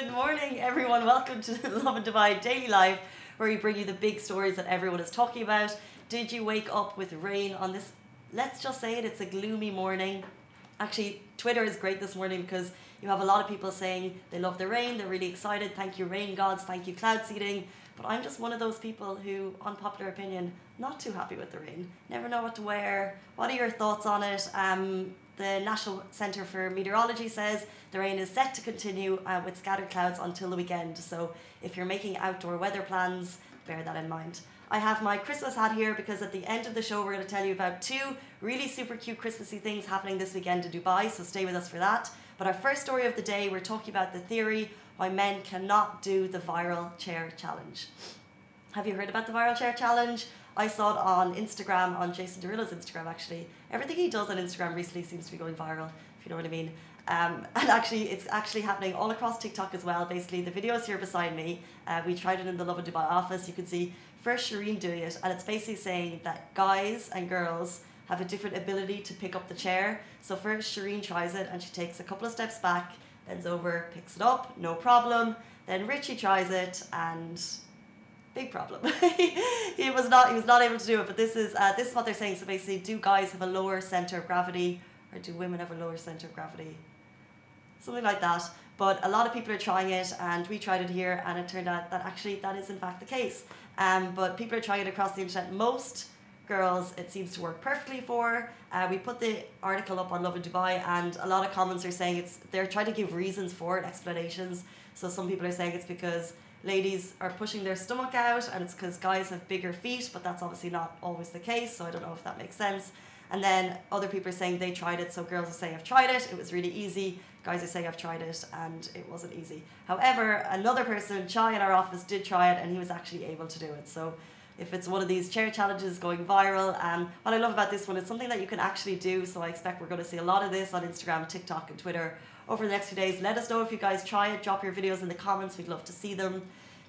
Good morning, everyone. Welcome to the and Dubai Daily Live, where we bring you the big stories that everyone is talking about. Did you wake up with rain on this? Let's just say it, it's a gloomy morning. Actually, Twitter is great this morning because you have a lot of people saying they love the rain, they're really excited. Thank you, rain gods. Thank you, cloud seeding. But I'm just one of those people who, unpopular opinion, not too happy with the rain. Never know what to wear. What are your thoughts on it? Um, the National Centre for Meteorology says the rain is set to continue uh, with scattered clouds until the weekend. So if you're making outdoor weather plans, bear that in mind. I have my Christmas hat here because at the end of the show, we're going to tell you about two really super cute Christmassy things happening this weekend in Dubai. So stay with us for that. But our first story of the day, we're talking about the theory why men cannot do the viral chair challenge. Have you heard about the viral chair challenge? I saw it on Instagram, on Jason Derulo's Instagram actually. Everything he does on Instagram recently seems to be going viral, if you know what I mean. Um, and actually, it's actually happening all across TikTok as well. Basically, the video is here beside me. Uh, we tried it in the Lovin Dubai office. You can see first Shireen doing it, and it's basically saying that guys and girls have a different ability to pick up the chair. So first Shireen tries it, and she takes a couple of steps back, bends over, picks it up, no problem. Then Richie tries it, and big problem. he was not he was not able to do it. But this is uh, this is what they're saying. So basically, do guys have a lower center of gravity, or do women have a lower center of gravity? Something like that. But a lot of people are trying it, and we tried it here, and it turned out that actually that is in fact the case. Um, but people are trying it across the internet. Most girls, it seems to work perfectly for. Uh, we put the article up on Lovin Dubai, and a lot of comments are saying it's they're trying to give reasons for it, explanations. So some people are saying it's because ladies are pushing their stomach out and it's because guys have bigger feet, but that's obviously not always the case, so I don't know if that makes sense. And then other people are saying they tried it, so girls are saying I've tried it, it was really easy. Guys are saying I've tried it and it wasn't easy. However, another person, Chai in our office, did try it and he was actually able to do it. So if it's one of these chair challenges going viral, um, what I love about this one is something that you can actually do. So I expect we're going to see a lot of this on Instagram, TikTok, and Twitter over the next few days. Let us know if you guys try it. Drop your videos in the comments. We'd love to see them.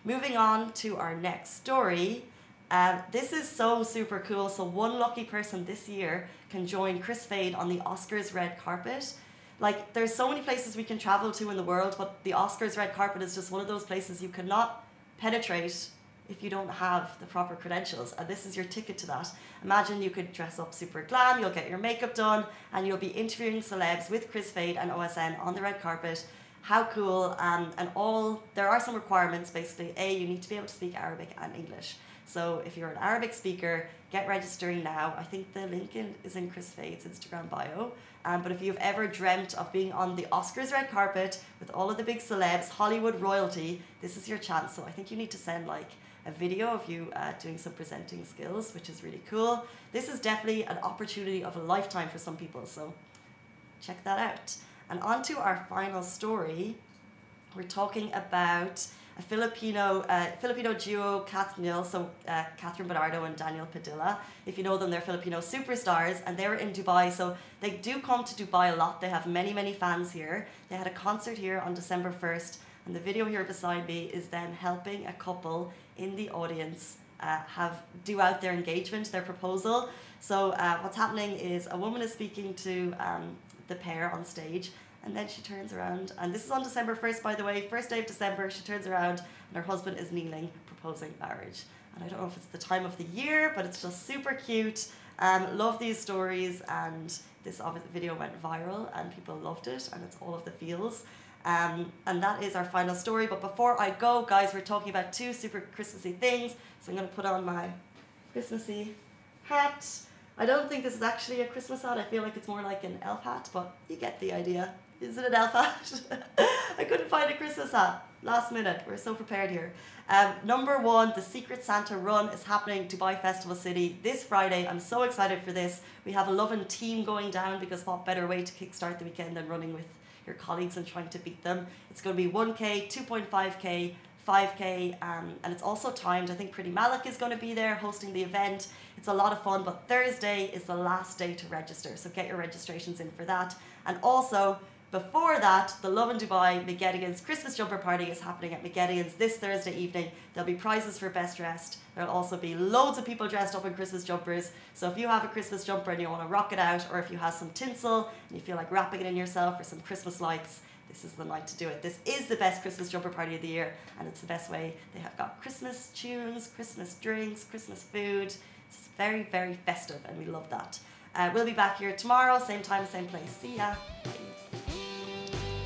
Moving on to our next story. Um, this is so super cool. So, one lucky person this year can join Kris Fade on the Oscars red carpet. Like, there's so many places we can travel to in the world, but the Oscars red carpet is just one of those places you cannot penetrate if you don't have the proper credentials. And this is your ticket to that. Imagine you could dress up super glam, you'll get your makeup done, and you'll be interviewing celebs with Kris Fade and OSN on the red carpet. How cool! Um, and all there are some requirements. Basically, a you need to be able to speak Arabic and English. So if you're an Arabic speaker, get registering now. I think the link in, is in Kris Fade's Instagram bio. Um, but if you've ever dreamt of being on the Oscars red carpet with all of the big celebs, Hollywood royalty, this is your chance. So I think you need to send like a video of you uh, doing some presenting skills, which is really cool. This is definitely an opportunity of a lifetime for some people, so check that out. And on to our final story, we're talking about a Filipino uh, Filipino duo, KathNiel, so uh, Kathryn Bernardo and Daniel Padilla. If you know them, they're Filipino superstars, and they're in Dubai. So they do come to Dubai a lot. They have many, many fans here. They had a concert here on December first, and the video here beside me is them helping a couple in the audience uh, have do out their engagement, their proposal. So uh, what's happening is a woman is speaking to um, the pair on stage, and then she turns around, and this is on December first, by the way, first day of December. She turns around, and her husband is kneeling, proposing marriage. And I don't know if it's the time of the year, but it's just super cute. Um, love these stories, and this video went viral, and people loved it, and it's all of the feels. Um, and that is our final story. But before I go, guys, we're talking about two super Christmassy things. So I'm going to put on my Christmassy hat. I don't think this is actually a Christmas hat. I feel like it's more like an elf hat, but you get the idea. Is it an elf hat? I couldn't find a Christmas hat. Last minute. We're so prepared here. Um, number one, the Secret Santa Run is happening Dubai Festival City this Friday. I'm so excited for this. We have a loving team going down because what better way to kickstart the weekend than running with your colleagues and trying to beat them. It's going to be 1K, 2.5K, 5K, um, and it's also timed. I think Pretty Malik is going to be there hosting the event. It's a lot of fun, but Thursday is the last day to register, so get your registrations in for that. And also, before that, the Lovin Dubai McGettigan's Christmas jumper party is happening at McGettigan's this Thursday evening. There'll be prizes for best dressed. There'll also be loads of people dressed up in Christmas jumpers. So if you have a Christmas jumper and you want to rock it out, or if you have some tinsel and you feel like wrapping it in yourself or some Christmas lights, this is the night to do it. This is the best Christmas jumper party of the year, and it's the best way. They have got Christmas tunes, Christmas drinks, Christmas food. It's very, very festive, and we love that. Uh, we'll be back here tomorrow, same time, same place. See ya.